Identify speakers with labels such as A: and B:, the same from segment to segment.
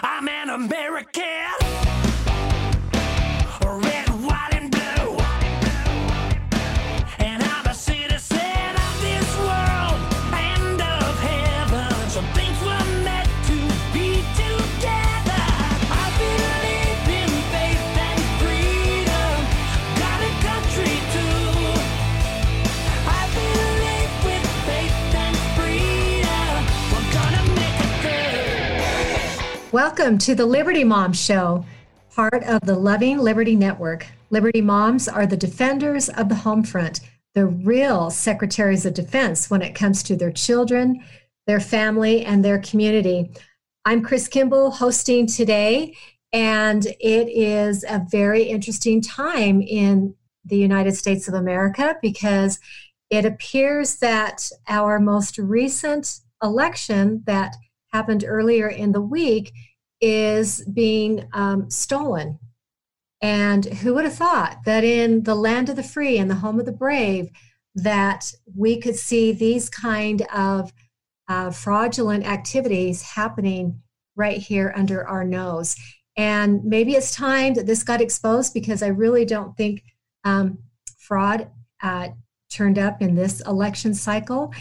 A: I'm an American.
B: Welcome to the Liberty Mom Show, part of the Loving Liberty Network. Liberty Moms are the defenders of the home front, the real secretaries of defense when it comes to their children, their family, and their community. I'm Chris Kimball hosting today, and it is a very interesting time in the United States of America because it appears that our most recent election that happened earlier in the week is being um, stolen. And who would have thought that in the land of the free and the home of the brave, that we could see these kind of uh, fraudulent activities happening right here under our nose. And maybe it's time that this got exposed because I really don't think um, fraud uh, turned up in this election cycle.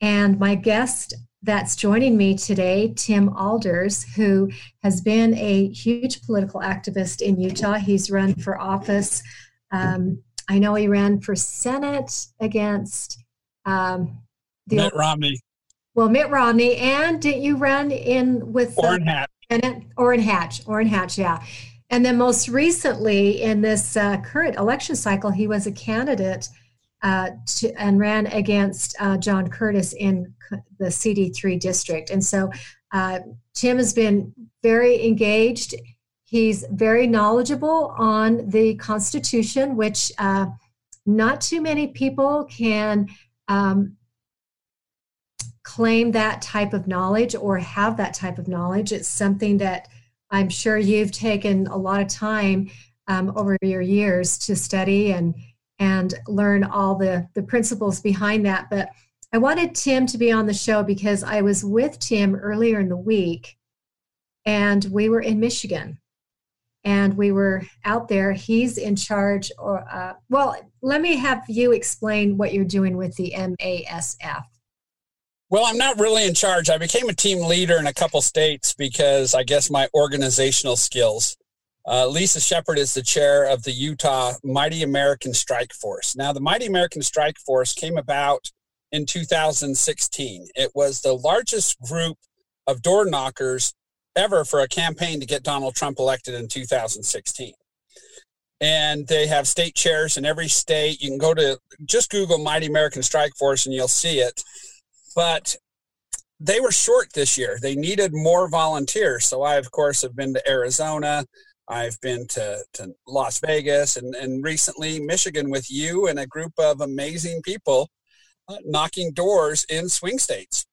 B: And my guest that's joining me today, Tim Aalders, who has been a huge political activist in Utah. He's run for office. Um, I know he ran for Senate against um, the
C: Mitt Romney,
B: well Mitt Romney, and didn't you run in with
C: Orrin Hat.
B: Bennett, Orrin Hatch, Orrin Hatch, yeah. And then most recently in this uh, current election cycle, he was a candidate uh, to, and ran against uh, John Curtis in the CD3 district. And so uh, Tim has been very engaged. He's very knowledgeable on the Constitution, which uh, not too many people can um, claim that type of knowledge or have that type of knowledge. It's something that I'm sure you've taken a lot of time um, over your years to study and and learn all the the principles behind that. But I wanted Tim to be on the show because I was with Tim earlier in the week, and we were in Michigan, and we were out there. He's in charge, or uh, well, let me have you explain what you're doing with the MASF.
C: Well, I'm not really in charge. I became a team leader in a couple states because I guess my organizational skills. Uh, Lisa Shepard is the chair of the Utah Mighty American Strike Force. Now, the Mighty American Strike Force came about in 2016. It was the largest group of door knockers ever for a campaign to get Donald Trump elected in 2016. And they have state chairs in every state. You can go to just Google Mighty American Strike Force and you'll see it. But they were short this year. They needed more volunteers. So I, of course, have been to Arizona. I've been to, to Las Vegas and, and recently Michigan with you and a group of amazing people uh, knocking doors in swing states.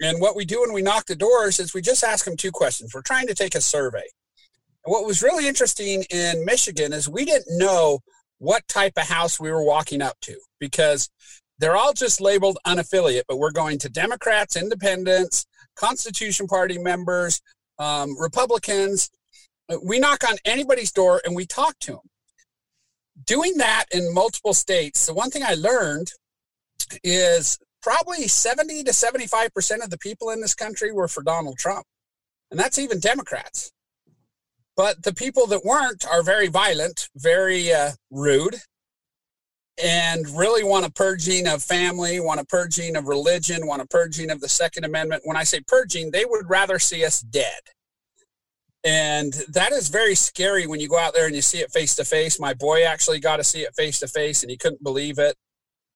C: And what we do when we knock the doors is we just ask them two questions. We're trying to take a survey. And what was really interesting in Michigan is we didn't know what type of house we were walking up to because they're all just labeled unaffiliate, but we're going to Democrats, independents, Constitution Party members, um, Republicans. We knock on anybody's door and we talk to them. Doing that in multiple states, the one thing I learned is probably 70 to 75% of the people in this country were for Donald Trump. And that's even Democrats. But the people that weren't are very violent, very uh, rude, and really want a purging of family, want a purging of religion, want a purging of the Second Amendment. When I say purging, they would rather see us dead. And that is very scary when you go out there and you see it face to face. My boy actually got to see it face to face and he couldn't believe it.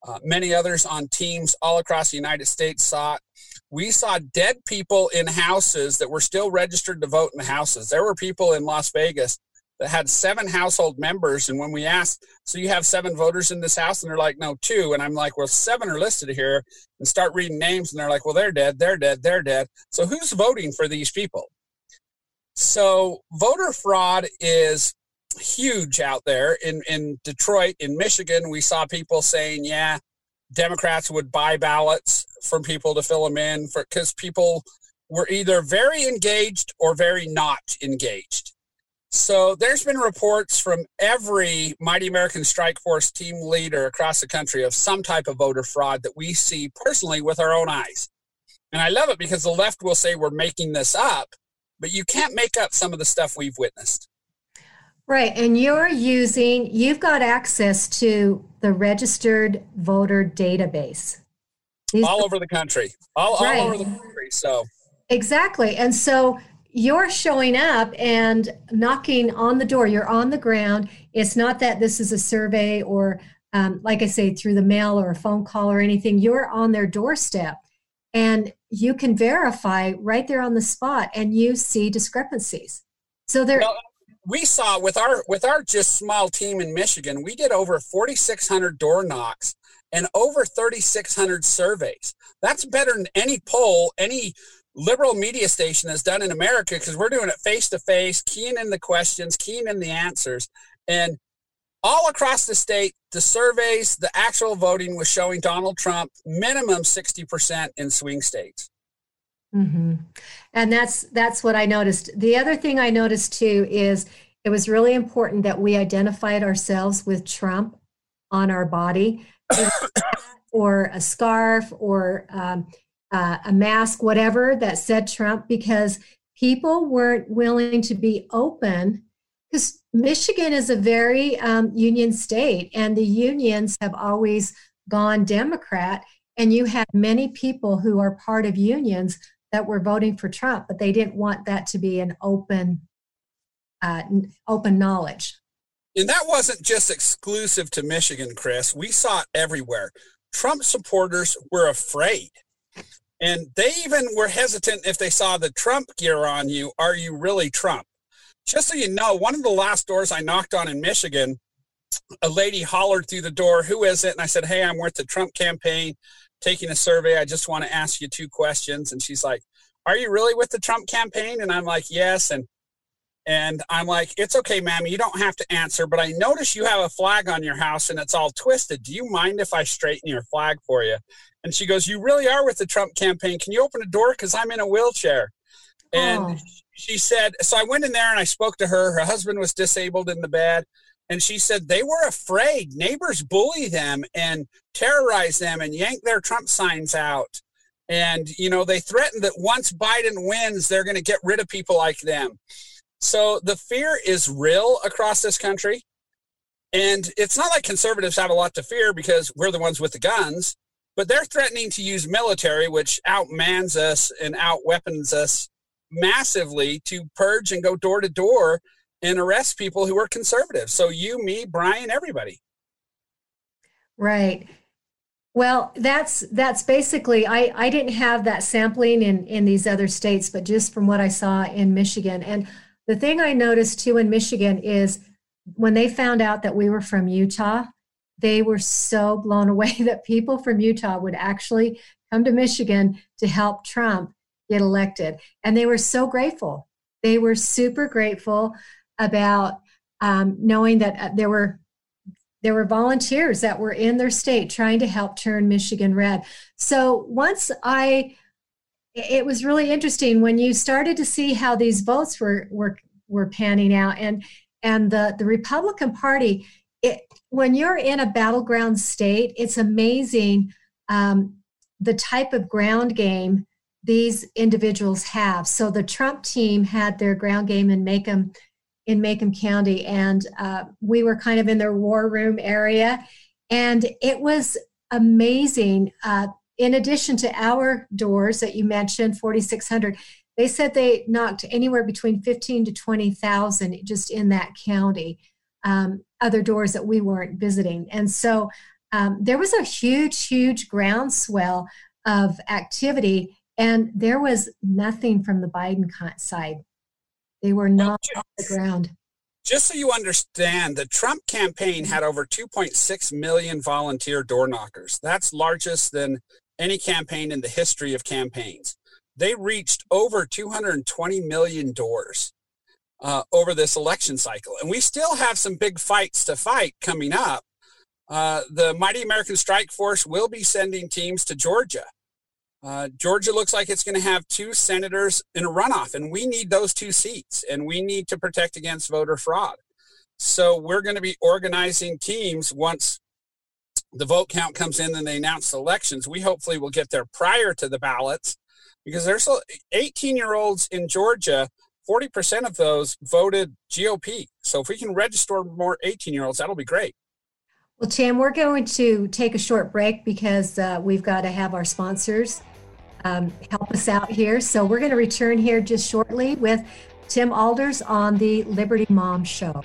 C: Uh, many others on teams all across the United States saw it. We saw dead people in houses that were still registered to vote in the houses. There were people in Las Vegas that had seven household members. And when we asked, so you have seven voters in this house? And they're like, no, two. And I'm like, well, seven are listed here and start reading names. And they're like, well, they're dead, they're dead, they're dead. So who's voting for these people? So voter fraud is huge out there in, in Detroit, in Michigan. We saw people saying, yeah, Democrats would buy ballots from people to fill them in for because people were either very engaged or very not engaged. So there's been reports from every Mighty American Strike Force team leader across the country of some type of voter fraud that we see personally with our own eyes. And I love it because the left will say we're making this up, but you can't make up some of the stuff we've witnessed.
B: Right. And you're using, you've got access to the registered voter database.
C: These all over the country, all, right. all over the country. So,
B: exactly. And so you're showing up and knocking on the door. You're on the ground. It's not that this is a survey or, um, like I say, through the mail or a phone call or anything. You're on their doorstep and you can verify right there on the spot and you see discrepancies. So there. Well,
C: we saw with our with our just small team in Michigan, we did over 4,600 door knocks and over 3,600 surveys. That's better than any poll, any liberal media station has done in America because we're doing it face to face, keying in the questions, keying in the answers. And all across the state, the surveys, the actual voting was showing Donald Trump minimum 60% in swing states.
B: Mm-hmm. And that's that's what I noticed. The other thing I noticed too is it was really important that we identified ourselves with Trump on our body, or a scarf, or um, uh, a mask, whatever that said Trump, because people weren't willing to be open. Because Michigan is a very um, union state, and the unions have always gone Democrat. And you had many people who are part of unions that were voting for Trump, but they didn't want that to be an open, uh, open knowledge.
C: And that wasn't just exclusive to Michigan, Chris. We saw it everywhere. Trump supporters were afraid and they even were hesitant if they saw the Trump gear on you. Are you really Trump? Just so you know, one of the last doors I knocked on in Michigan, a lady hollered through the door, Who is it? And I said, Hey, I'm with the Trump campaign taking a survey. I just want to ask you two questions. And she's like, Are you really with the Trump campaign? And I'm like, Yes. And and I'm like, it's okay, ma'am. You don't have to answer, but I notice you have a flag on your house and it's all twisted. Do you mind if I straighten your flag for you? And she goes, You really are with the Trump campaign. Can you open a door? Because I'm in a wheelchair. And oh. She said, So I went in there and I spoke to her. Her husband was disabled in the bed. And she said they were afraid. Neighbors bully them and terrorize them and yank their Trump signs out. And, you know, they threaten that once Biden wins, they're going to get rid of people like them. So the fear is real across this country. And it's not like conservatives have a lot to fear because we're the ones with the guns, but they're threatening to use military, which outmans us and outweapons us massively to purge and go door to door and arrest people who are conservative. So you, me, Brian, everybody.
B: Right. Well, that's that's basically I I didn't have that sampling in in these other states, but just from what I saw in Michigan and the thing I noticed too in Michigan is when they found out that we were from Utah, they were so blown away that people from Utah would actually come to Michigan to help Trump get elected. And they were so grateful. They were super grateful about um, knowing that uh, there were there were volunteers that were in their state trying to help turn Michigan red. So once I it was really interesting when you started to see how these votes were were were panning out and and the the Republican Party it when you're in a battleground state it's amazing um, the type of ground game these individuals have so the Trump team had their ground game in Macomb in Macomb County and uh, we were kind of in their war room area and it was amazing uh, in addition to our doors that you mentioned, 4,600, they said they knocked anywhere between 15 to 20,000 just in that county, um, other doors that we weren't visiting. And so um, there was a huge, huge groundswell of activity, and there was nothing from the Biden side. They were not on the ground.
C: Just so you understand, the Trump campaign had over 2.6 million volunteer door knockers. That's largest than any campaign in the history of campaigns. They reached over 220 million doors uh, over this election cycle. And we still have some big fights to fight coming up. Uh, the Mighty American Strike Force will be sending teams to Georgia. Uh, Georgia looks like it's going to have two senators in a runoff, and we need those two seats, and we need to protect against voter fraud. So we're going to be organizing teams once the vote count comes in and they announce the elections. We hopefully will get there prior to the ballots because there's 18 year olds in Georgia. 40% of those voted GOP. So if we can register more 18 year olds, that'll be great.
B: Well, Tim, we're going to take a short break because uh, we've got to have our sponsors um, help us out here. So we're going to return here just shortly with Tim Aalders on the Liberty Mom Show.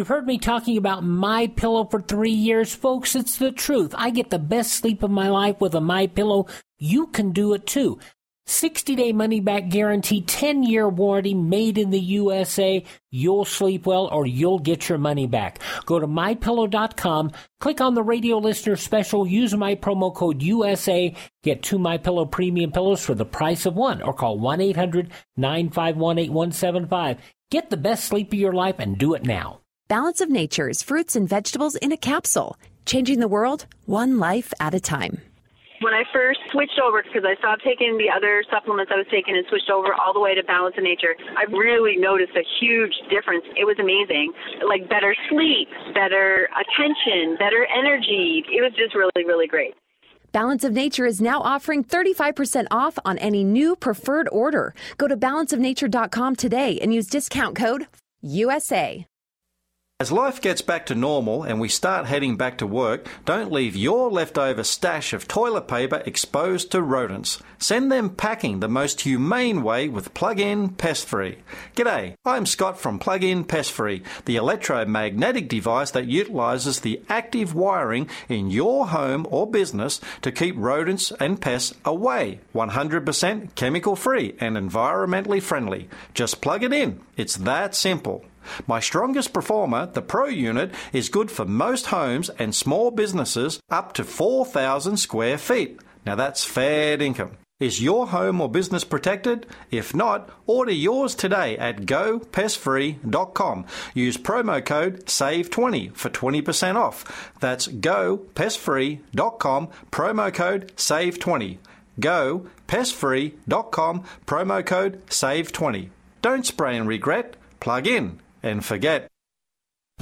D: You've heard me talking about my pillow for 3 years, folks. It's the truth. I get the best sleep of my life with a my pillow. You can do it too. 60 day money back guarantee, 10 year warranty, made in the USA. You'll sleep well or you'll get your money back. Go to mypillow.com, click on the radio listener special, use my promo code USA, get two My Pillow premium pillows for the price of one or call 1-800-951-8175. Get the best sleep of your life and do it now.
E: Balance of Nature's fruits and vegetables in a capsule, changing the world one life at a time.
F: When I first switched over, because I stopped taking the other supplements I was taking and switched over all the way to Balance of Nature, I really noticed a huge difference. It was amazing. Like better sleep, better attention, better energy. It was just really, really great.
E: Balance of Nature is now offering 35% off on any new preferred order. Go to balanceofnature.com today and use discount code USA.
G: As life gets back to normal and we start heading back to work, don't leave your leftover stash of toilet paper exposed to rodents. Send them packing the most humane way with Plug-in Pest Free. G'day, I'm Scott from Plug-in Pest Free, the electromagnetic device that utilizes the active wiring in your home or business to keep rodents and pests away. 100% chemical free and environmentally friendly. Just plug it in. It's that simple. My strongest performer, the Pro unit, is good for most homes and small businesses up to 4,000 square feet. Now that's fair income. Is your home or business protected? If not, order yours today at gopestfree.com. Use promo code SAVE20 for 20% off. That's gopestfree.com, promo code SAVE20. Gopestfree.com, promo code SAVE20. Don't spray and regret, plug in and forget.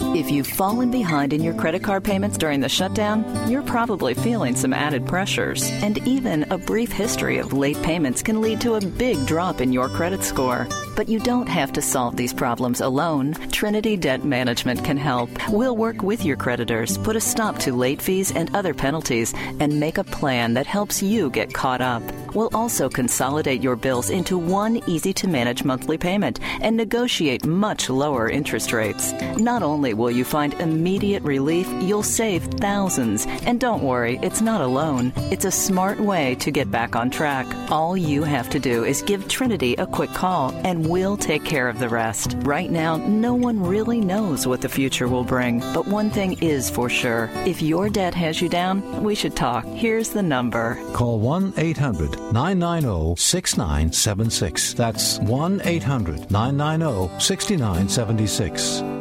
H: If you've fallen behind in your credit card payments during the shutdown, you're probably feeling some added pressures. And even a brief history of late payments can lead to a big drop in your credit score. But you don't have to solve these problems alone. Trinity Debt Management can help. We'll work with your creditors, put a stop to late fees and other penalties, and make a plan that helps you get caught up. We'll also consolidate your bills into one easy to manage monthly payment and negotiate much lower interest rates. Not only will you find immediate relief, you'll save thousands. And don't worry, it's not alone. It's a smart way to get back on track. All you have to do is give Trinity a quick call and we'll take care of the rest. Right now, no one really knows what the future will bring, but one thing is for sure. If your debt has you down, we should talk. Here's the number.
I: Call 1 800 990 6976. That's 1 800 990 6976.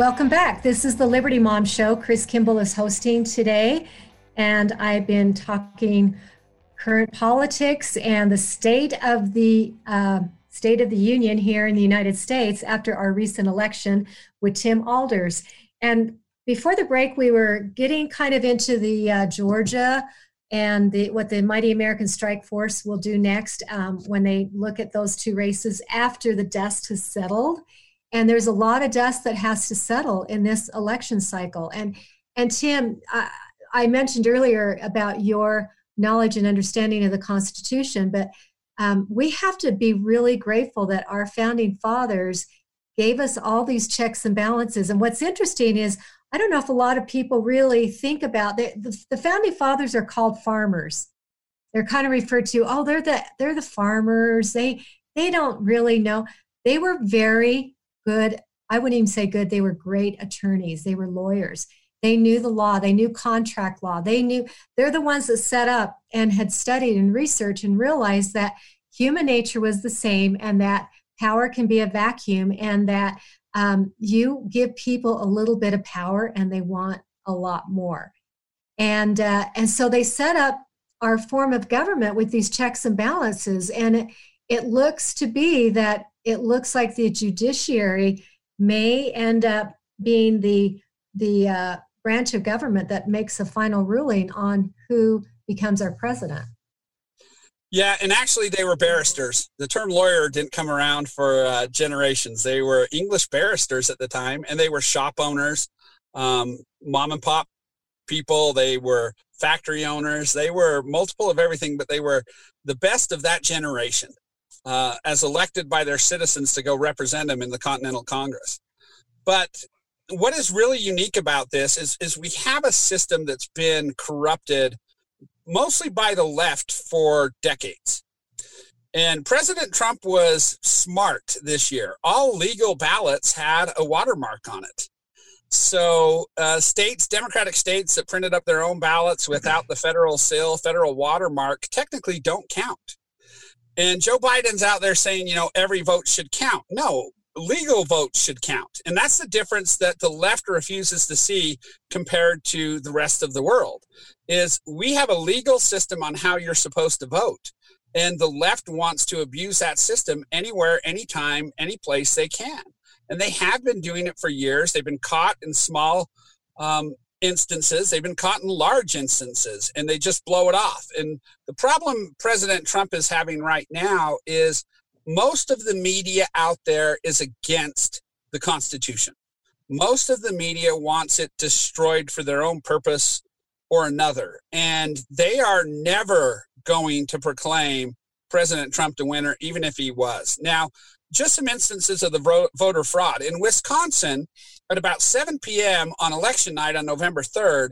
B: Welcome back. This is the Liberty Mom Show. Chris Kimball is hosting today, and I've been talking current politics and the state of the uh, state of the union here in the United States after our recent election with Tim Aalders. And before the break, we were getting kind of into the uh, Georgia and the, what the Mighty American Strike Force will do next um, when they look at those two races after the dust has settled and there's a lot of dust that has to settle in this election cycle and and tim I, I mentioned earlier about your knowledge and understanding of the constitution but um, we have to be really grateful that our founding fathers gave us all these checks and balances and what's interesting is I don't know if a lot of people really think about the, the, the founding fathers are called farmers. They're kind of referred to, oh, they're the they're the farmers. They they don't really know. They were very good. I wouldn't even say good. They were great attorneys. They were lawyers. They knew the law. They knew contract law. They knew they're the ones that set up and had studied and researched and realized that human nature was the same and that power can be a vacuum and that um, you give people a little bit of power and they want a lot more. And, uh, and so they set up our form of government with these checks and balances. And it, it looks to be that it looks like the judiciary may end up being the, the uh, branch of government that makes a final ruling on who becomes our president.
C: Yeah, and actually, they were barristers. The term lawyer didn't come around for uh, generations. They were English barristers at the time, and they were shop owners, um, mom and pop people. They were factory owners. They were multiple of everything, but they were the best of that generation uh, as elected by their citizens to go represent them in the Continental Congress. But what is really unique about this is, is we have a system that's been corrupted mostly by the left for decades. And President Trump was smart this year. All legal ballots had a watermark on it. So, uh, states, Democratic states that printed up their own ballots without the federal seal, federal watermark, technically don't count. And Joe Biden's out there saying, you know, every vote should count. No, legal votes should count. And that's the difference that the left refuses to see compared to the rest of the world is we have a legal system on how you're supposed to vote. And the left wants to abuse that system anywhere, anytime, any place they can. And they have been doing it for years. They've been caught in small um, instances, they've been caught in large instances, and they just blow it off. And the problem President Trump is having right now is most of the media out there is against the Constitution. Most of the media wants it destroyed for their own purpose or another. And they are never going to proclaim President Trump the winner, even if he was. Now, just some instances of the voter fraud. In Wisconsin, at about 7 p.m. on election night on November 3rd,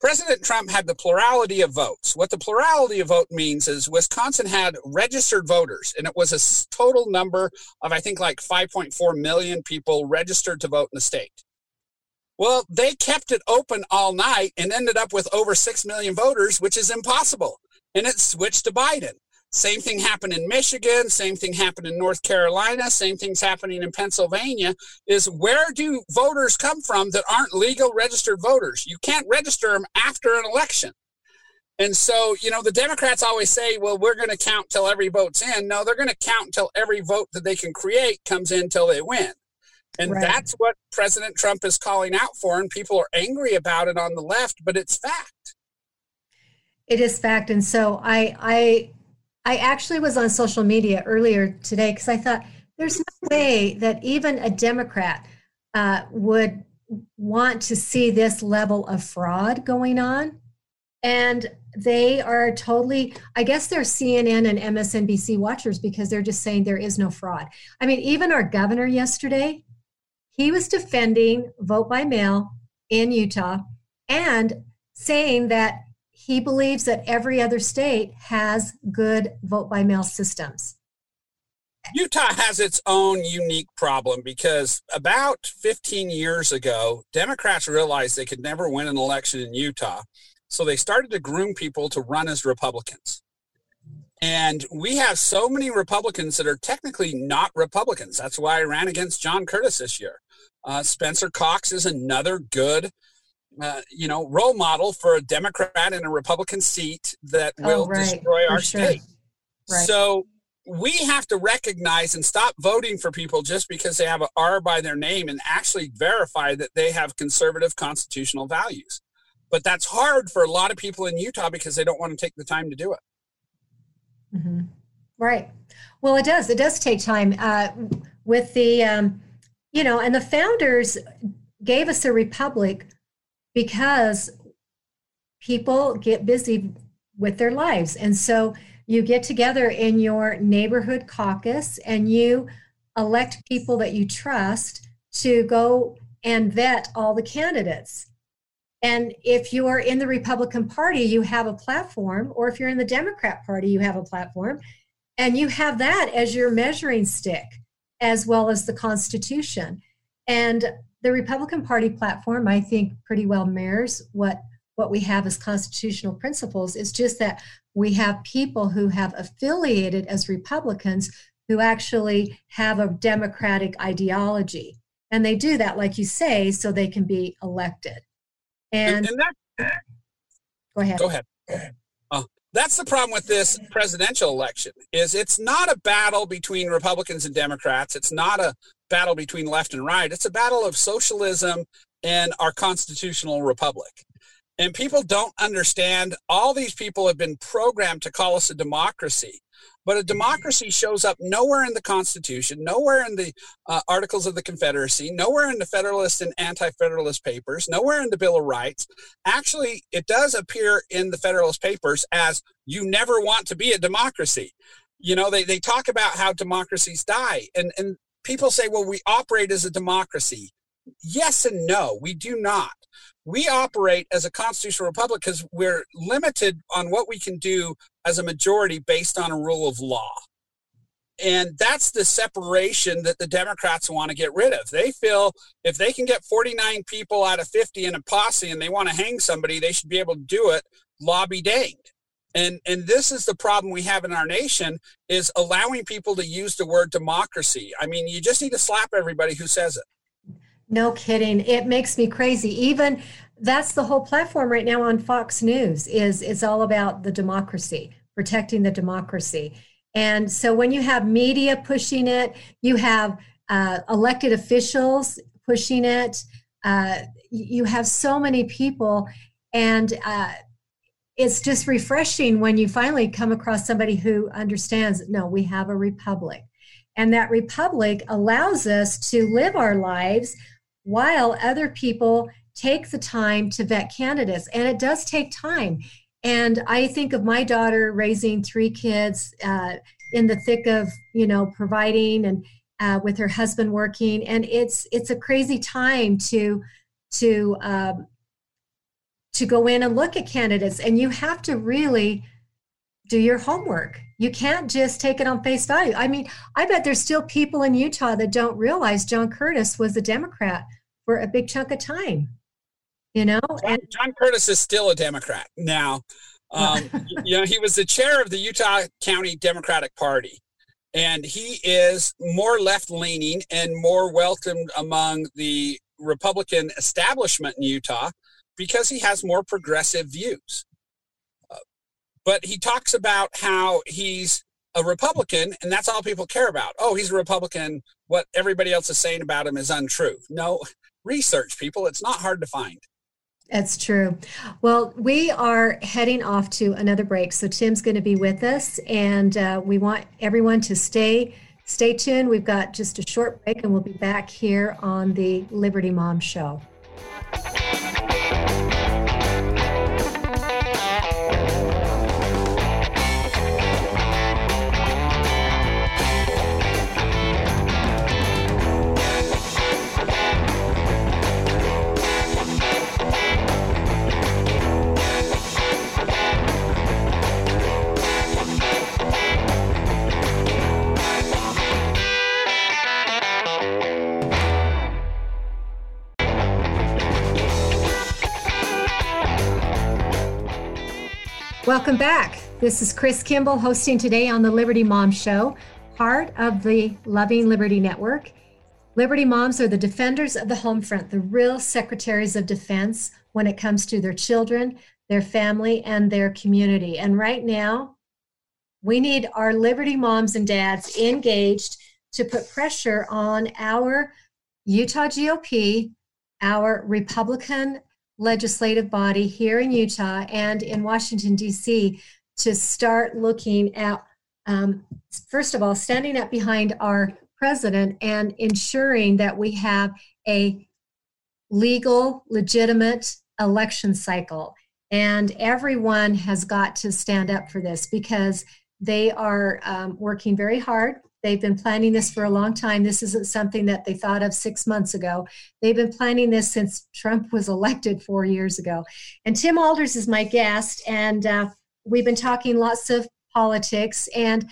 C: President Trump had the plurality of votes. What the plurality of vote means is Wisconsin had registered voters, and it was a total number of, I think, like 5.4 million people registered to vote in the state. Well, they kept it open all night and ended up with over 6 million voters, which is impossible. And it switched to Biden. Same thing happened in Michigan. Same thing happened in North Carolina. Same thing's happening in Pennsylvania. Is where do voters come from that aren't legal registered voters? You can't register them after an election. And so, you know, the Democrats always say, well, we're going to count till every vote's in. No, they're going to count until every vote that they can create comes in till they win. And right. that's what President Trump is calling out for. And people are angry about it on the left, but it's fact.
B: It is fact. And so I, I, I actually was on social media earlier today because I thought there's no way that even a Democrat uh, would want to see this level of fraud going on. And they are totally, I guess they're CNN and MSNBC watchers because they're just saying there is no fraud. I mean, even our governor yesterday, he was defending vote by mail in Utah and saying that he believes that every other state has good vote by mail systems.
C: Utah has its own unique problem because about 15 years ago, Democrats realized they could never win an election in Utah. So they started to groom people to run as Republicans. And we have so many Republicans that are technically not Republicans. That's why I ran against John Curtis this year. Uh, Spencer Cox is another good uh, you know, role model for a Democrat in a Republican seat that oh, will oh, right. destroy our sure. state. Right. So we have to recognize and stop voting for people just because they have an R by their name and actually verify that they have conservative constitutional values. But that's hard for a lot of people in Utah because they don't want to take the time to do it.
B: Mm-hmm. Right. Well, it does. It does take time. Uh, with the, um, you know, and the founders gave us a republic because people get busy with their lives. And so you get together in your neighborhood caucus and you elect people that you trust to go and vet all the candidates. And if you are in the Republican Party, you have a platform, or if you're in the Democrat Party, you have a platform, and you have that as your measuring stick, as well as the Constitution. And the Republican Party platform, I think, pretty well mirrors what what we have as constitutional principles. It's just that we have people who have affiliated as Republicans who actually have a democratic ideology. And they do that, like you say, so they can be elected. And,
C: and that,
B: go ahead.
C: Go ahead. That's the problem with this presidential election is it's not a battle between Republicans and Democrats. It's not a battle between left and right. It's a battle of socialism and our constitutional republic. And people don't understand all these people have been programmed to call us a democracy. But a democracy shows up nowhere in the Constitution, nowhere in the uh, Articles of the Confederacy, nowhere in the Federalist and Anti Federalist Papers, nowhere in the Bill of Rights. Actually, it does appear in the Federalist Papers as you never want to be a democracy. You know, they, they talk about how democracies die, and, and people say, well, we operate as a democracy. Yes and no, we do not we operate as a constitutional republic because we're limited on what we can do as a majority based on a rule of law. And that's the separation that the Democrats want to get rid of. They feel if they can get 49 people out of 50 in a posse and they want to hang somebody, they should be able to do it, lobby danged. And, and this is the problem we have in our nation is allowing people to use the word democracy. I mean, you just need to slap everybody who says it.
B: No kidding. It makes me crazy. Even that's the whole platform right now on Fox News is it's all about the democracy, protecting the democracy. And so when you have media pushing it, you have uh, elected officials pushing it. Uh, you have so many people, and uh, it's just refreshing when you finally come across somebody who understands. No, we have a republic, and that republic allows us to live our lives while other people take the time to vet candidates. And it does take time. And I think of my daughter raising three kids uh, in the thick of, you know, providing and uh, with her husband working. And it's it's a crazy time to to um, to go in and look at candidates. And you have to really do your homework. You can't just take it on face value. I mean, I bet there's still people in Utah that don't realize John Curtis was a Democrat for a big chunk of time. You know,
C: John, John Curtis is still a Democrat now. Um, you know, he was the chair of the Utah County Democratic Party, and he is more left leaning and more welcomed among the Republican establishment in Utah because he has more progressive views but he talks about how he's a Republican and that's all people care about. Oh, he's a Republican. What everybody else is saying about him is untrue. No, research people. It's not hard to find.
B: That's true. Well, we are heading off to another break, so Tim's going to be with us, and uh, we want everyone to stay stay tuned. We've got just a short break, and we'll be back here on the Liberty Mom Show. Welcome back. This is Chris Kimball hosting today on the Liberty Mom Show, part of the Loving Liberty Network. Liberty Moms are the defenders of the home front, the real secretaries of defense when it comes to their children, their family, and their community. And right now, we need our Liberty moms and dads engaged to put pressure on our Utah GOP, our Republican legislative body here in Utah and in Washington, D.C., to start looking at, um, first of all, standing up behind our president and ensuring that we have a legal, legitimate election cycle. And everyone has got to stand up for this because they are um, working very hard. They've been planning this for a long time. This isn't something that they thought of six months ago. They've been planning this since Trump was elected four years ago. And Tim Aalders is my guest, and uh, we've been talking lots of politics. And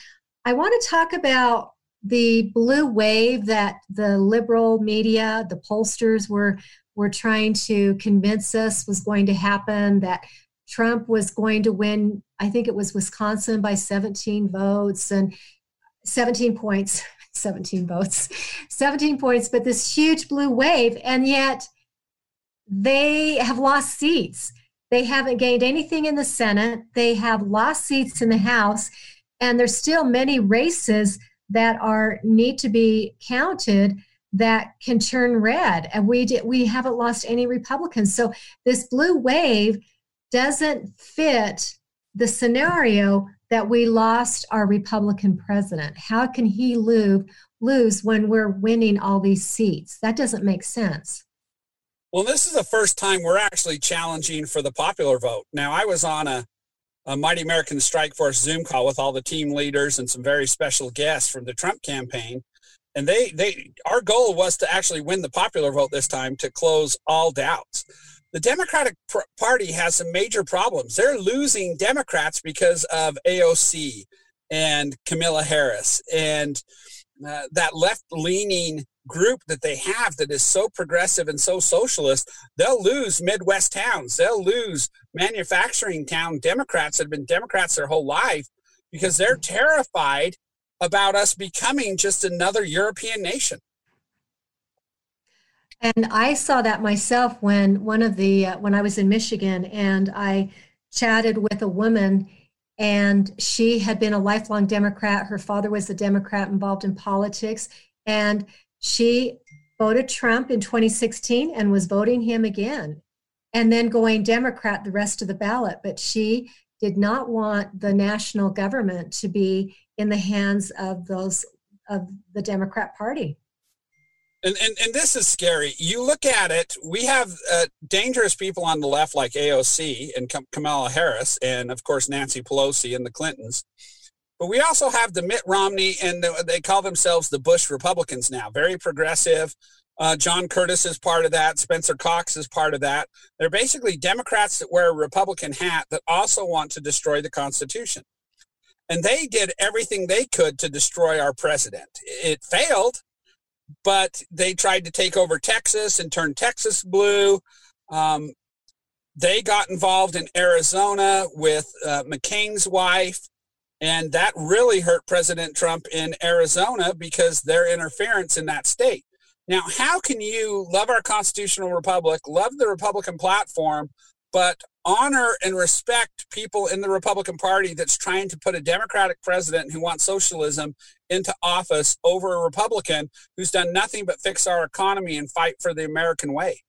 B: I want to talk about the blue wave that the liberal media, the pollsters were were trying to convince us was going to happen that Trump was going to win, I think it was Wisconsin by 17 votes and 17 points, 17 votes, 17 points, but this huge blue wave. And yet they have lost seats. They haven't gained anything in the Senate. They have lost seats in the House. And there's still many races that are need to be counted that can turn red and we did, we haven't lost any republicans so this blue wave doesn't fit the scenario that we lost our republican president. How can he lose lose when we're winning all these seats? That doesn't make sense.
C: Well this is the first time we're actually challenging for the popular vote. Now i was on a a Mighty American Strike Force Zoom call with all the team leaders and some very special guests from the Trump campaign. And they they our goal was to actually win the popular vote this time to close all doubts the democratic party has some major problems they're losing democrats because of aoc and kamala harris and uh, that left leaning group that they have that is so progressive and so socialist they'll lose midwest towns they'll lose manufacturing town democrats that have been democrats their whole life because they're terrified about us becoming just another European nation.
B: And I saw that myself when one of the uh, when I was in Michigan and I chatted with a woman and she had been a lifelong Democrat. Her father was a Democrat involved in politics and she voted Trump in 2016 and was voting him again and then going Democrat the rest of the ballot. But she did not want the national government to be in the hands of those of the Democrat Party.
C: And, and, and this is scary. You look at it, we have uh, dangerous people on the left like AOC and Kamala Harris, and of course Nancy Pelosi and the Clintons. But we also have the Mitt Romney, and the, they call themselves the Bush Republicans now, very progressive. Uh, John Curtis is part of that. Spencer Cox is part of that. They're basically Democrats that wear a Republican hat that also want to destroy the Constitution. And they did everything they could to destroy our president. It failed, but they tried to take over Texas and turn Texas blue. Um, they got involved in Arizona with uh, McCain's wife. And that really hurt President Trump in Arizona because their interference in that state. Now, how can you love our constitutional republic, love the Republican platform, but honor and respect people in the Republican Party that's trying to put a Democratic president who wants socialism into office over a Republican who's done nothing but fix our economy and fight for the American way.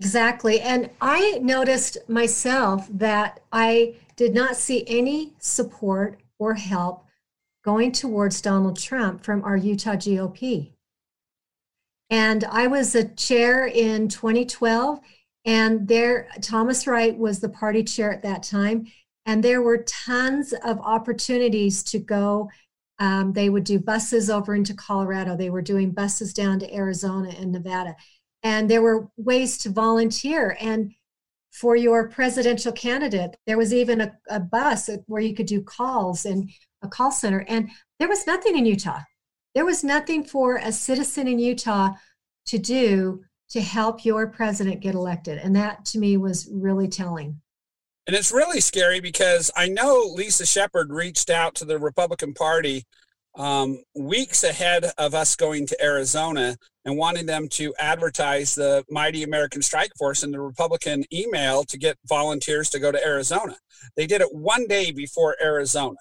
B: Exactly. And I noticed myself that I did not see any support or help going towards Donald Trump from our Utah GOP. And I was a chair in 2012 and there, Thomas Wright was the party chair at that time. And there were tons of opportunities to go. Um, they would do buses over into Colorado. They were doing buses down to Arizona and Nevada. And there were ways to volunteer. And for your presidential candidate, there was even a, a bus where you could do calls and a call center. And there was nothing in Utah. There was nothing for a citizen in Utah to do to help your president get elected. And that to me was really telling.
C: And it's really scary because I know Lisa Shepard reached out to the Republican Party um, weeks ahead of us going to Arizona and wanting them to advertise the Mighty American Strike Force in the Republican email to get volunteers to go to Arizona. They did it one day before Arizona.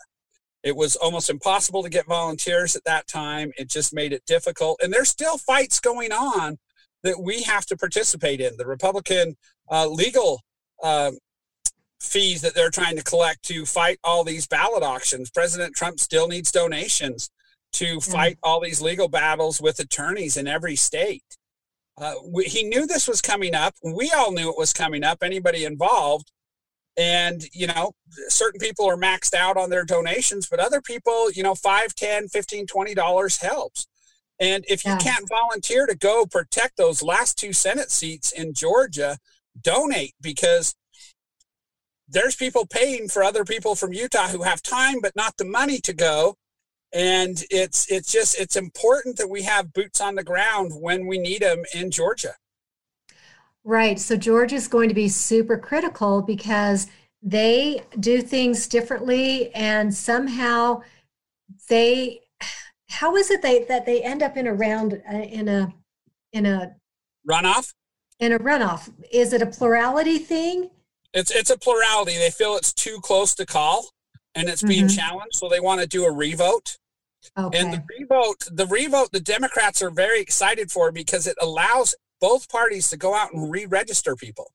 C: It was almost impossible to get volunteers at that time. It just made it difficult. And there's still fights going on that we have to participate in. The Republican uh, legal uh, fees that they're trying to collect to fight all these ballot auctions. President Trump still needs donations to fight all these legal battles with attorneys in every state. Uh, we, he knew this was coming up. We all knew it was coming up, anybody involved. and you know certain people are maxed out on their donations but other people you know 5 10 15 20 dollars helps and if you
B: Yeah.
C: can't volunteer to go protect those last two senate seats in georgia donate because there's people paying for other people from utah who have time but not the money to go and it's it's just it's important that we have boots on the ground when we need them in georgia
B: Right. So Georgia's going to be super critical because they do things differently and somehow they how is it they that they end up in a round uh, in a in a
C: runoff
B: in a runoff? Is it a plurality thing?
C: It's it's a plurality. They feel it's too close to call, and it's being
B: Mhm.
C: challenged, so they want to do a revote.
B: Okay.
C: And the revote, the revote, the Democrats are very excited for because it allows both parties to go out and re-register people.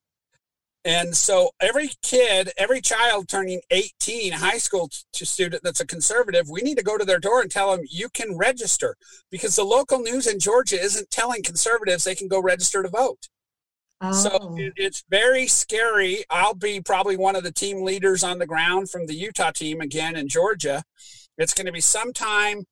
C: And so every kid, every child turning 18, high school t- student that's a conservative, we need to go to their door and tell them you can register because the local news in Georgia isn't telling conservatives they can go register to vote. So
B: Oh.
C: it, it's very scary. I'll be probably one of the team leaders on the ground from the Utah team again in Georgia. It's going to be sometime,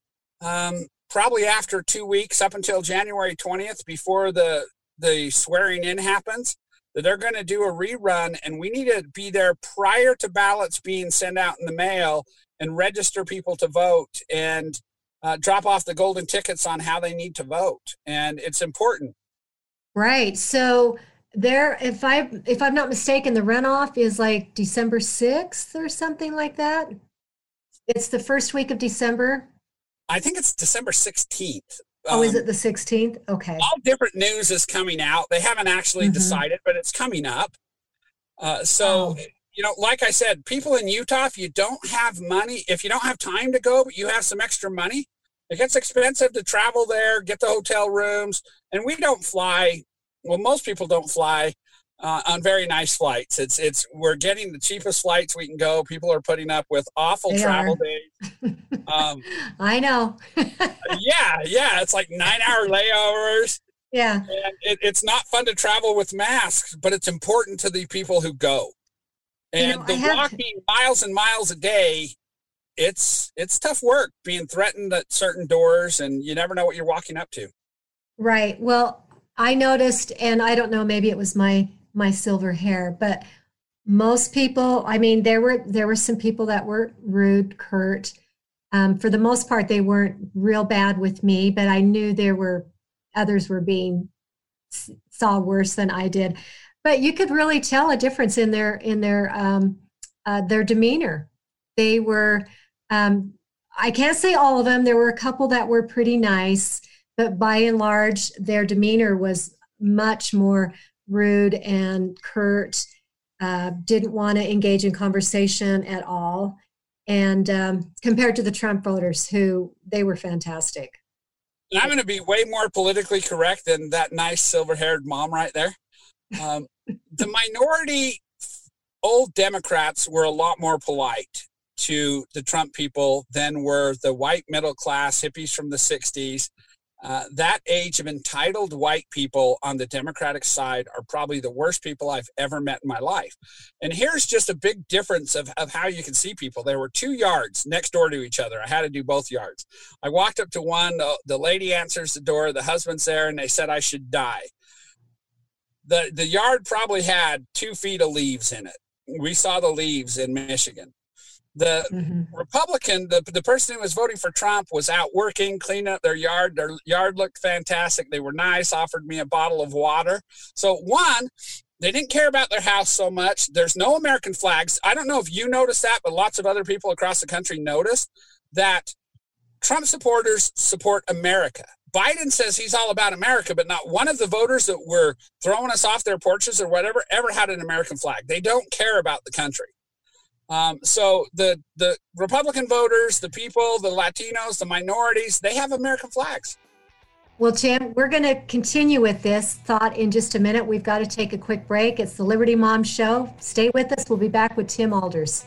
C: um, probably after two weeks, up until January 20th, before the the swearing in happens. That they're going to do a rerun, and we need to be there prior to ballots being sent out in the mail and register people to vote and uh, drop off the golden tickets on how they need to vote. And it's important.
B: Right. So there if I if I'm not mistaken, the runoff is like December 6th or something like that. It's the first week of December.
C: I think it's December 16th.
B: Oh, is
C: Um,
B: it the 16th? Okay.
C: all different news is coming out. They haven't actually
B: Mhm.
C: decided, but it's coming up. Uh, so,
B: Oh.
C: you know, like I said, people in Utah, if you don't have money, if you don't have time to go, but you have some extra money, it gets expensive to travel there, get the hotel rooms, and we don't fly. Well, most people don't fly uh, on very nice flights. It's it's we're getting the cheapest flights we can go. People are putting up with awful
B: They
C: travel
B: are.
C: days. Um,
B: I know.
C: yeah, yeah, it's like nine hour layovers.
B: yeah.
C: And it, it's not fun to travel with masks, but it's important to the people who go.
B: You
C: And
B: know,
C: the
B: have-
C: walking miles and miles a day, it's it's tough work being threatened at certain doors, and you never know what you're walking up to.
B: Right. Well, I noticed, and I don't know, maybe it was my my silver hair, but most people, I mean, there were there were some people that were rude, curt. Um, for the most part, they weren't real bad with me, but I knew there were others were being saw worse than I did. But you could really tell a difference in their in their um, uh, their demeanor. They were. Um, I can't say all of them. There were a couple that were pretty nice but by and large, their demeanor was much more rude and curt. Uh, didn't want to engage in conversation at all, and um, compared to the Trump voters, who they were fantastic.
C: And I'm going to be way more politically correct than that nice silver haired mom right there. Um, the minority old Democrats were a lot more polite to the Trump people than were the white middle class hippies from the 60s. Uh, that age of entitled white people on the Democratic side are probably the worst people I've ever met in my life. And here's just a big difference of, of how you can see people. There were two yards next door to each other. I had to do both yards. I walked up to one, the, the lady answers the door, the husband's there, and they said I should die. The, the yard probably had two feet of leaves in it. We saw the leaves in Michigan. The
B: Mhm.
C: Republican, the, the person who was voting for Trump, was out working, cleaning up their yard. Their yard looked fantastic. They were nice, offered me a bottle of water. So, one, they didn't care about their house so much. There's no American flags. I don't know if you noticed that, but lots of other people across the country noticed that Trump supporters support America. Biden says he's all about America, but not one of the voters that were throwing us off their porches or whatever ever had an American flag. They don't care about the country. Um, so the the Republican voters, the people, the Latinos, the minorities, they have American flags.
B: Well, Tim, we're going to continue with this thought in just a minute. We've got to take a quick break. It's the Liberty Mom Show. Stay with us. We'll be back with Tim Aalders.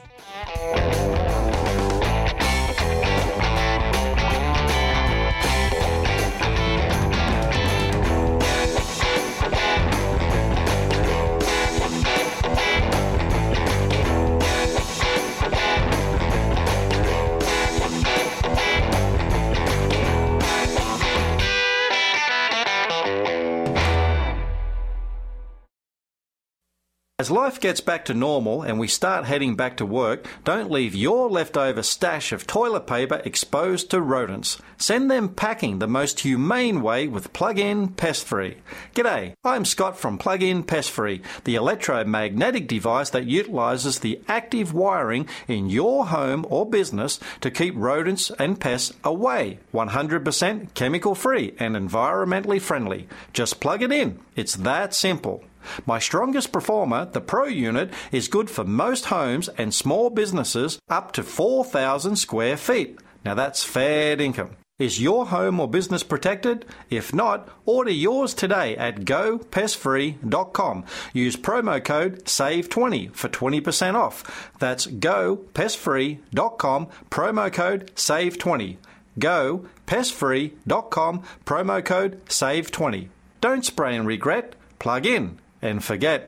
G: As life gets back to normal and we start heading back to work, don't leave your leftover stash of toilet paper exposed to rodents. Send them packing the most humane way with Plug In Pest Free. G'day, I'm Scott from Plug In Pest Free, the electromagnetic device that utilizes the active wiring in your home or business to keep rodents and pests away. 100% chemical free and environmentally friendly. Just plug it in. It's that simple. My strongest performer, the Pro unit, is good for most homes and small businesses up to 4,000 square feet. Now that's fair income. Is your home or business protected? If not, order yours today at gopestfree.com. Use promo code SAVE20 for 20% off. That's gopestfree.com, promo code SAVE20. Gopestfree.com, promo code SAVE20. Don't spray and regret, plug in and forget.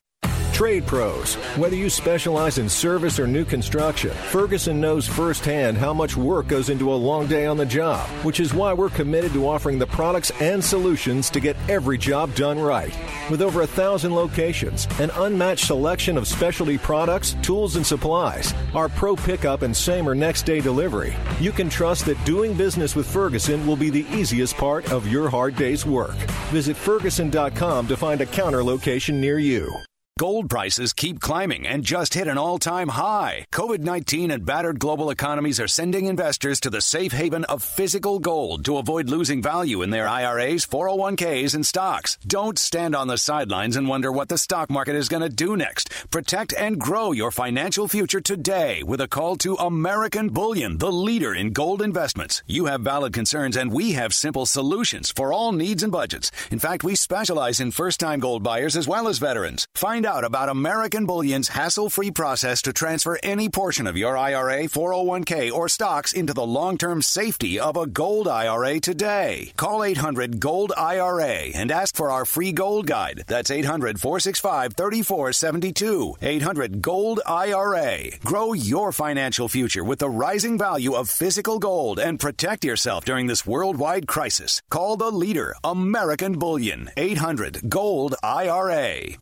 J: Trade pros. Whether you specialize in service or new construction, Ferguson knows firsthand how much work goes into a long day on the job, which is why we're committed to offering the products and solutions to get every job done right. With over a thousand locations, an unmatched selection of specialty products, tools, and supplies, our pro pickup and same or next day delivery, you can trust that doing business with Ferguson will be the easiest part of your hard day's work. Visit Ferguson.com to find a counter location near you.
K: Gold prices keep climbing and just hit an all time high. COVID 19 and battered global economies are sending investors to the safe haven of physical gold to avoid losing value in their IRAs, 401ks, and stocks. Don't stand on the sidelines and wonder what the stock market is going to do next. Protect and grow your financial future today with a call to American Bullion, the leader in gold investments. You have valid concerns, and we have simple solutions for all needs and budgets. In fact, we specialize in first time gold buyers as well as veterans. Find out about American Bullion's hassle free process to transfer any portion of your IRA, 401k, or stocks into the long term safety of a gold IRA today. Call 800 Gold IRA and ask for our free gold guide. That's 800 465 3472. 800 Gold IRA. Grow your financial future with the rising value of physical gold and protect yourself during this worldwide crisis. Call the leader, American Bullion. 800 Gold IRA.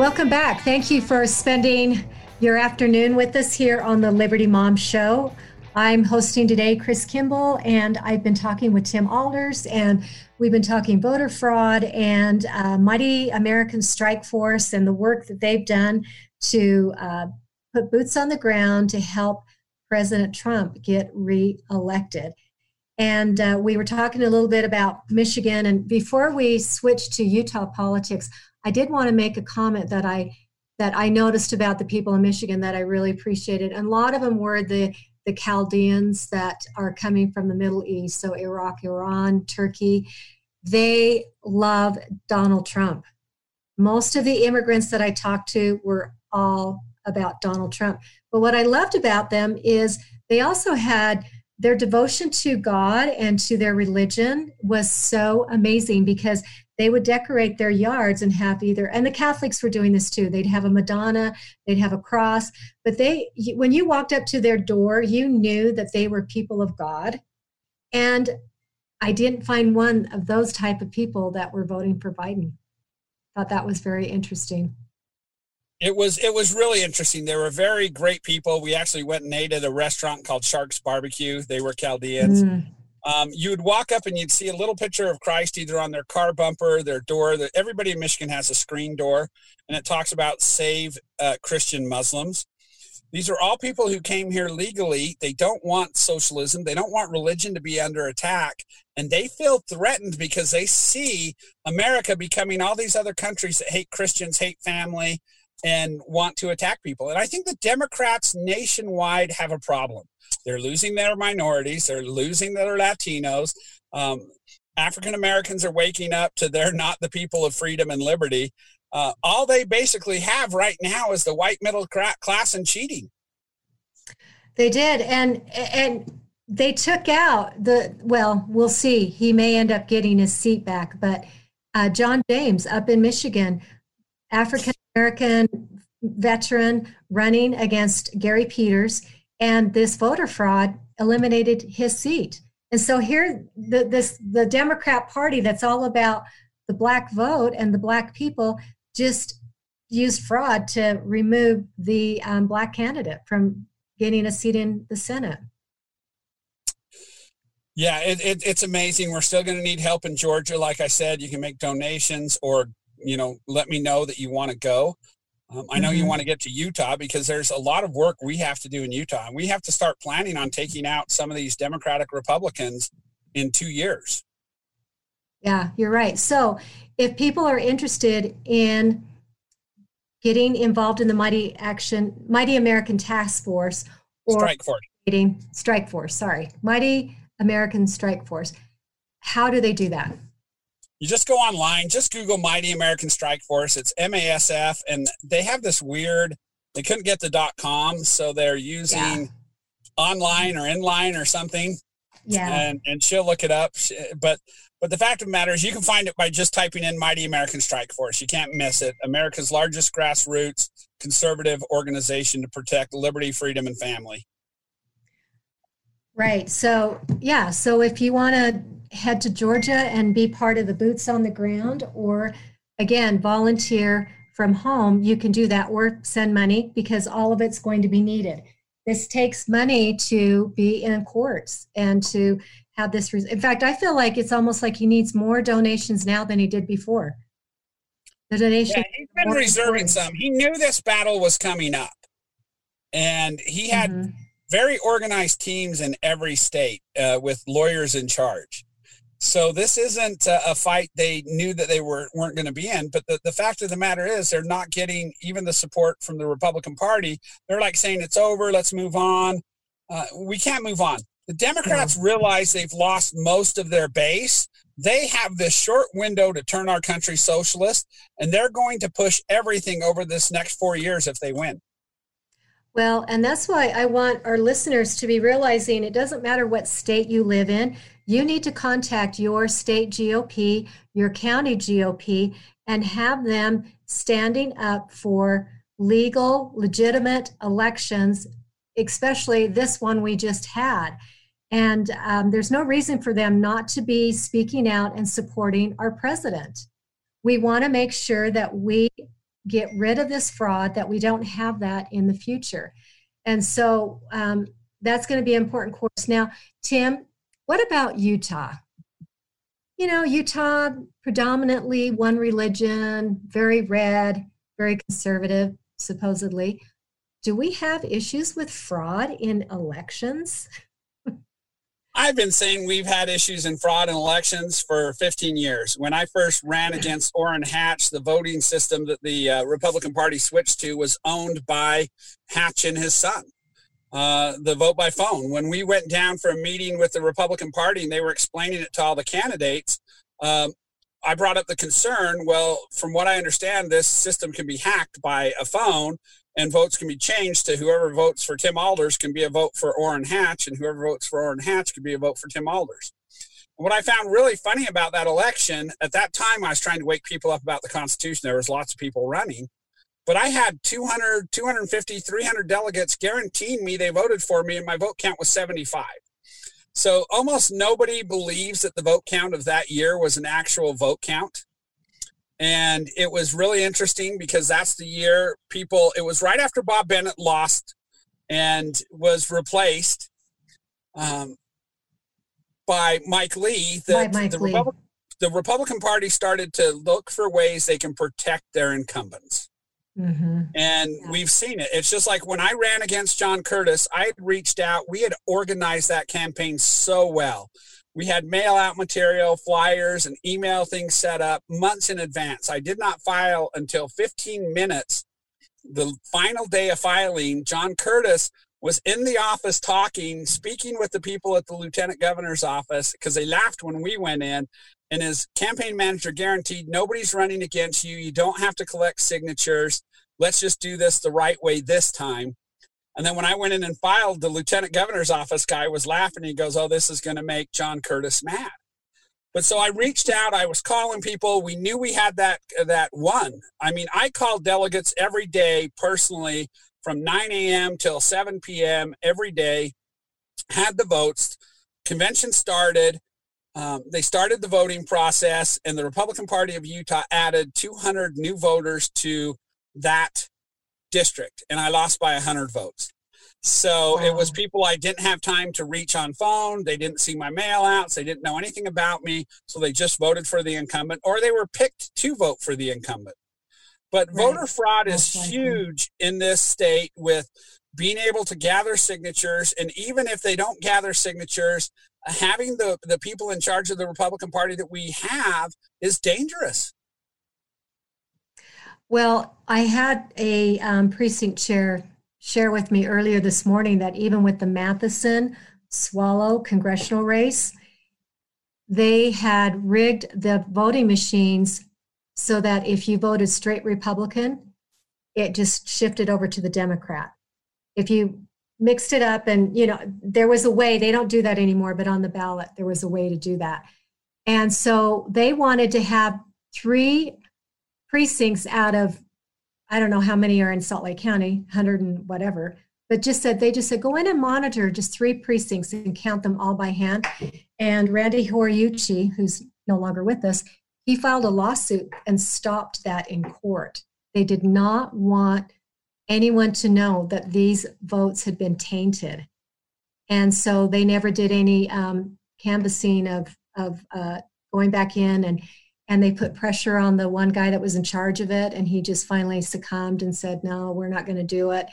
B: Welcome back. Thank you for spending your afternoon with us here on the Liberty Mom Show. I'm hosting today Chris Kimball, and I've been talking with Tim Aalders, and we've been talking voter fraud and uh, Mighty American Strike Force and the work that they've done to uh, put boots on the ground to help President Trump get reelected. And uh, we were talking a little bit about Michigan. And before we switch to Utah politics, I did want to make a comment that I that I noticed about the people in Michigan that I really appreciated. And a lot of them were the the Chaldeans that are coming from the Middle East, so Iraq, Iran, Turkey. They love Donald Trump. Most of the immigrants that I talked to were all about Donald Trump. But what I loved about them is they also had their devotion to God and to their religion was so amazing because they would decorate their yards and have either and the catholics were doing this too. They'd have a madonna they'd have a cross but they when you walked up to their door you knew that they were people of god. And i didn't find one of those type of people that were voting for biden. Thought that was very interesting
C: it was it was really interesting. They were very great people. We actually went and ate at a restaurant called Sharks Barbecue. They were Chaldeans. Mm. Um, you would walk up and you'd see a little picture of Christ either on their car bumper, their door. Everybody in Michigan has a screen door, and it talks about save uh, Christian Muslims. These are all people who came here legally. They don't want socialism. They don't want religion to be under attack. And they feel threatened because they see America becoming all these other countries that hate Christians, hate family, and want to attack people. And I think the Democrats nationwide have a problem. They're losing their minorities. They're losing their Latinos. Um, African Americans are waking up to they're not the people of freedom and liberty. Uh, all they basically have right now is the white middle class and cheating.
B: They did, and and they took out the. Well, we'll see. He may end up getting his seat back, but uh, John James up in Michigan, African American veteran running against Gary Peters, and this voter fraud eliminated his seat. And so here, the, this the Democrat Party that's all about the black vote and the black people just used fraud to remove the um, black candidate from getting a seat in the Senate.
C: Yeah, it, it, it's amazing. We're still going to need help in Georgia. Like I said, you can make donations or, you know, let me know that you want to go. Um, I know mm-hmm. you want to get to Utah because there's a lot of work we have to do in Utah. And we have to start planning on taking out some of these Democratic Republicans in two years.
B: Yeah, you're right. So if people are interested in getting involved in the Mighty Action, Mighty American Task Force or
C: Strike Force,
B: Strike Force, sorry, Mighty American Strike Force, how do they do that?
C: You just go online, just Google Mighty American Strike Force. It's MASF, and they have this weird. They couldn't get the dot com, so they're using yeah. online or inline or something.
B: Yeah,
C: and and she'll look it up. But but the fact of the matter is, you can find it by just typing in Mighty American Strike Force. You can't miss it. America's largest grassroots conservative organization to protect liberty, freedom, and family.
B: Right. So yeah. So if you want to head to Georgia and be part of the boots on the ground, or again, volunteer from home, you can do that or send money because all of it's going to be needed. This takes money to be in courts and to have this. Res- in fact, I feel like it's almost like he needs more donations now than he did before. The donation.
C: Yeah, he's been reserving some. He knew this battle was coming up, and he had mm-hmm. Very organized teams in every state uh, with lawyers in charge. So this isn't a, fight they knew that they were weren't going to be in. But the, the fact of the matter is, they're not getting even the support from the Republican Party. They're like saying it's over. Let's move on. Uh, we can't move on. The Democrats yeah. realize they've lost most of their base. They have this short window to turn our country socialist, and they're going to push everything over this next four years if they win.
B: Well, and that's why I want our listeners to be realizing it doesn't matter what state you live in you need to contact your state GOP, your county GOP, and have them standing up for legal, legitimate elections, especially this one we just had. And um, there's no reason for them not to be speaking out and supporting our president. We want to make sure that we get rid of this fraud, that we don't have that in the future. And so um, that's going to be an important course. Now, Tim, what about Utah? You know, Utah, predominantly one religion, very red, very conservative, supposedly. Do we have issues with fraud in elections?
C: I've been saying we've had issues in fraud in elections for 15 years. When I first ran against Orrin Hatch, the voting system that the uh, Republican Party switched to was owned by Hatch and his son uh, the vote by phone. When we went down for a meeting with the Republican Party and they were explaining it to all the candidates, um, I brought up the concern. Well, from what I understand, this system can be hacked by a phone and votes can be changed to whoever votes for Tim Aalders can be a vote for Orrin Hatch, and whoever votes for Orrin Hatch can be a vote for Tim Aalders. what I found really funny about that election, at that time, I was trying to wake people up about the Constitution. There was lots of people running but I had 200, 250, 300 delegates guaranteeing me they voted for me, and my vote count was 75. So almost nobody believes that the vote count of that year was an actual vote count. And it was really interesting because that's the year people, it was right after Bob Bennett lost and was replaced um, by Mike Lee.
B: That Mike
C: the,
B: Lee.
C: Republic, the Republican Party started to look for ways they can protect their incumbents.
B: Mm-hmm.
C: And yeah. we've seen it. It's just like when I ran against John Curtis, I had reached out. We had organized that campaign so well. We had mail out material, flyers, and email things set up months in advance. I did not file until 15 minutes, the final day of filing. John Curtis was in the office talking, speaking with the people at the lieutenant governor's office because they laughed when we went in. And his campaign manager guaranteed nobody's running against you. You don't have to collect signatures. Let's just do this the right way this time. And then when I went in and filed, the lieutenant governor's office guy was laughing. He goes, Oh, this is going to make John Curtis mad. But so I reached out. I was calling people. We knew we had that that one. I mean, I called delegates every day personally from 9 a.m. till 7 p.m. every day. Had the votes. Convention started. Um, they started the voting process, and the Republican Party of Utah added 200 new voters to that district, and I lost by 100 votes. So wow. it was people I didn't have time to reach on phone. They didn't see my mail outs. They didn't know anything about me. So they just voted for the incumbent or they were picked to vote for the incumbent. But right. voter fraud is huge in this state with being able to gather signatures. And even if they don't gather signatures, having the, the people in charge of the Republican Party that we have is dangerous.
B: Well, I had a um, precinct chair share with me earlier this morning that even with the Matheson Swallow congressional race, they had rigged the voting machines so that if you voted straight Republican, it just shifted over to the Democrat. If you mixed it up and you know there was a way they don't do that anymore but on the ballot there was a way to do that and so they wanted to have three precincts out of I don't know how many are in Salt Lake County, 100 and whatever, but just said, they just said, go in and monitor just three precincts and count them all by hand. And Randy Horiuchi, who's no longer with us, he filed a lawsuit and stopped that in court. They did not want anyone to know that these votes had been tainted. And so they never did any um, canvassing of, of uh, going back in and and they put pressure on the one guy that was in charge of it and he just finally succumbed and said no we're not going to do it.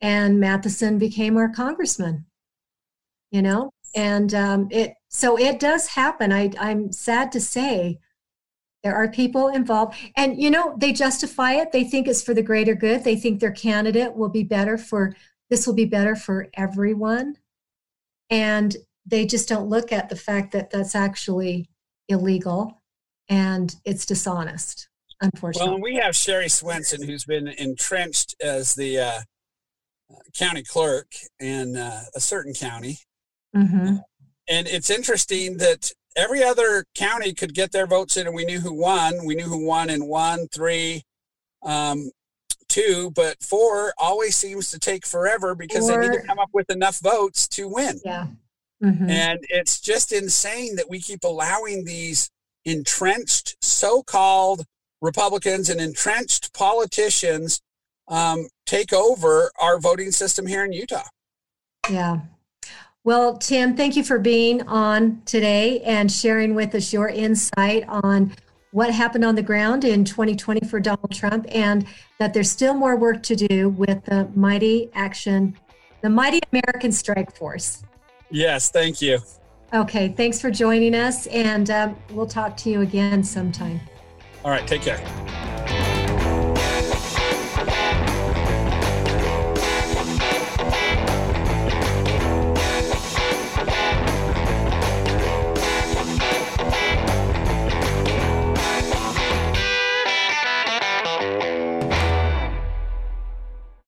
B: And matheson became our congressman you know? And um, it so it does happen. I, i'm sad to say there are people involved. And you know they justify it. They think it's for the greater good. They think their candidate will be better for this will be better for everyone. And they just don't look at the fact that that's actually illegal and it's dishonest, unfortunately.
C: Well, we have Sherrie Swensen, who's been entrenched as the uh, county clerk in uh, a certain county.
B: Mm-hmm.
C: And it's interesting that every other county could get their votes in, and we knew who won. We knew who won in one, three, um, two, but four always seems to take forever because four. they need to come up with enough votes to win.
B: Yeah. Mm-hmm.
C: And it's just insane that we keep allowing these entrenched so-called Republicans and entrenched politicians um, take over our voting system here in Utah.
B: Yeah. Well, Tim, thank you for being on today and sharing with us your insight on what happened on the ground in 2020 for Donald Trump and that there's still more work to do with the mighty action, the mighty American strike force.
C: Yes, thank you.
B: Okay, thanks for joining us, and um, we'll talk to you again sometime.
C: All right, take care.